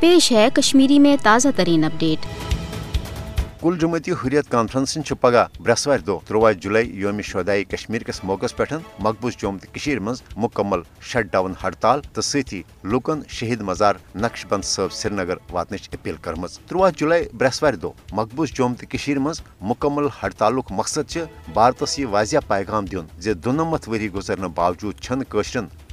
پیش ہے کشمیری میں تازہ ترین اپڈیٹ۔ کل جمعیتی حریت کانفرنسن پگہ برسوار دہ ترواہ جولائی یوم شہدائی کشمیر کس موقع پہ مقبوض جوم تو مز مکمل شٹ ڈاؤن ہڑتال تو سی لکن شہید مزار نقش بند صاحب سری نگر واتنچ اپیل کرم ترواہ جولائی برسوار دہ مقبوض جوم تو مز مکمل ہڑتال مقصد بھارتس یہ واضح پیغام دن زِ دنمت وری گزرنے باوجود چھن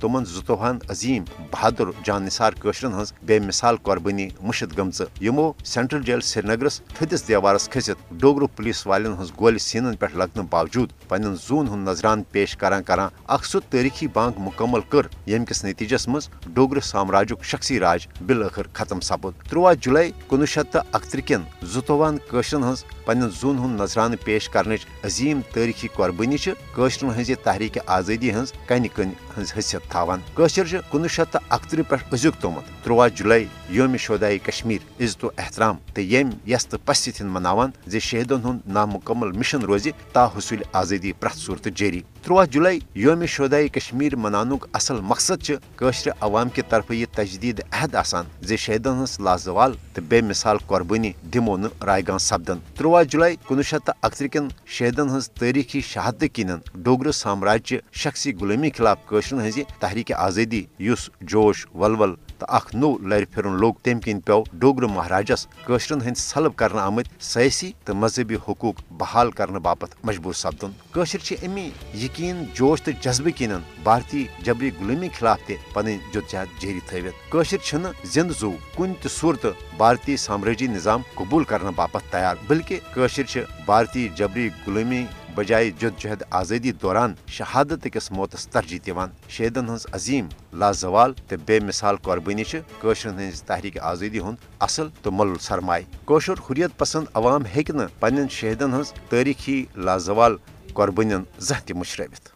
تمن زتوہن عظیم بہادر جان نثار قشرن ہز بے مثال قربانی مشد گمز یمو سینٹرل جیل سری نگرس تھدس دیوارس کھست ڈوگرو پولیس والن ہز گول سینن پہ لگنے باوجود پن زون ہند نظران پیش کران کران اخ سہ تاریخی بانگ مکمل کر یم کس نتیجس مز ڈوگر سامراجک شخصی راج بالآخر ختم سپد۔ ترواہ جولائی کنوہ شیت تو اکتر کن زتوہن قشرن ہز پن زون ہند نظرانہ پیش کرنچ عظیم تاریخی قربانی قشرن ہز تحریک آزادی ہز کن کن ہز حیثیت۔ تھاوان کنوہ شیت تو اکتر پہ ازیک تومت ترواہ جولائی یوم شہدائی کشمیر عزت و احترام تو یم یس تو پست مناوان زی شہیدن ہند نامکمل مشن روزی تا حصول آزادی پریت صورت جاری ترواہ جولائی یوم شہدائی کشمیر منانک اصل مقصد قشر عوام کہ طرف یہ تجدید عہد آسان زی شہیدن ہز لازوال تو بے مثال قربانی دمو رائے گان سپدن ترواہ جولائی کنوہ شیت تو اکتر کن شہیدن ہز تاریخی شہادت کن ڈوگر سامراج شخصی غلامی خلاف قشرن ہز تحریک آزادی اس جوش، ولول تو اخ نو لر پھرن لوگ تم کن پو ڈوگر مہاراجس قشرن ہند سلب کرنے آمت سیاسی تو مذہبی حقوق بحال کرنے باپت مجبور سپدن۔ قشر امی یقین، جوش تو جذبہ کن بھارتی جبری غلامی خلاف تہ پن جدجہد جاری تھوت قشر زند زو کن تہ صورت بھارتی سامراجی نظام قبول کرنے باپت تیار، بلکہ قشر بھارتی جبری غلامی بجائے جد جہد آزادی دوران شہادت کس موتس ترجیح دیوان شہیدن ہز عظیم لازوال تو بے مثال قربانی قشرن ہز تحریک آزادی ہند اصل تو مل سرمائے کوشر حریت پسند عوام ہیکہ پنن شہیدن ہز تاریخی لازوال قربانی زہ تہ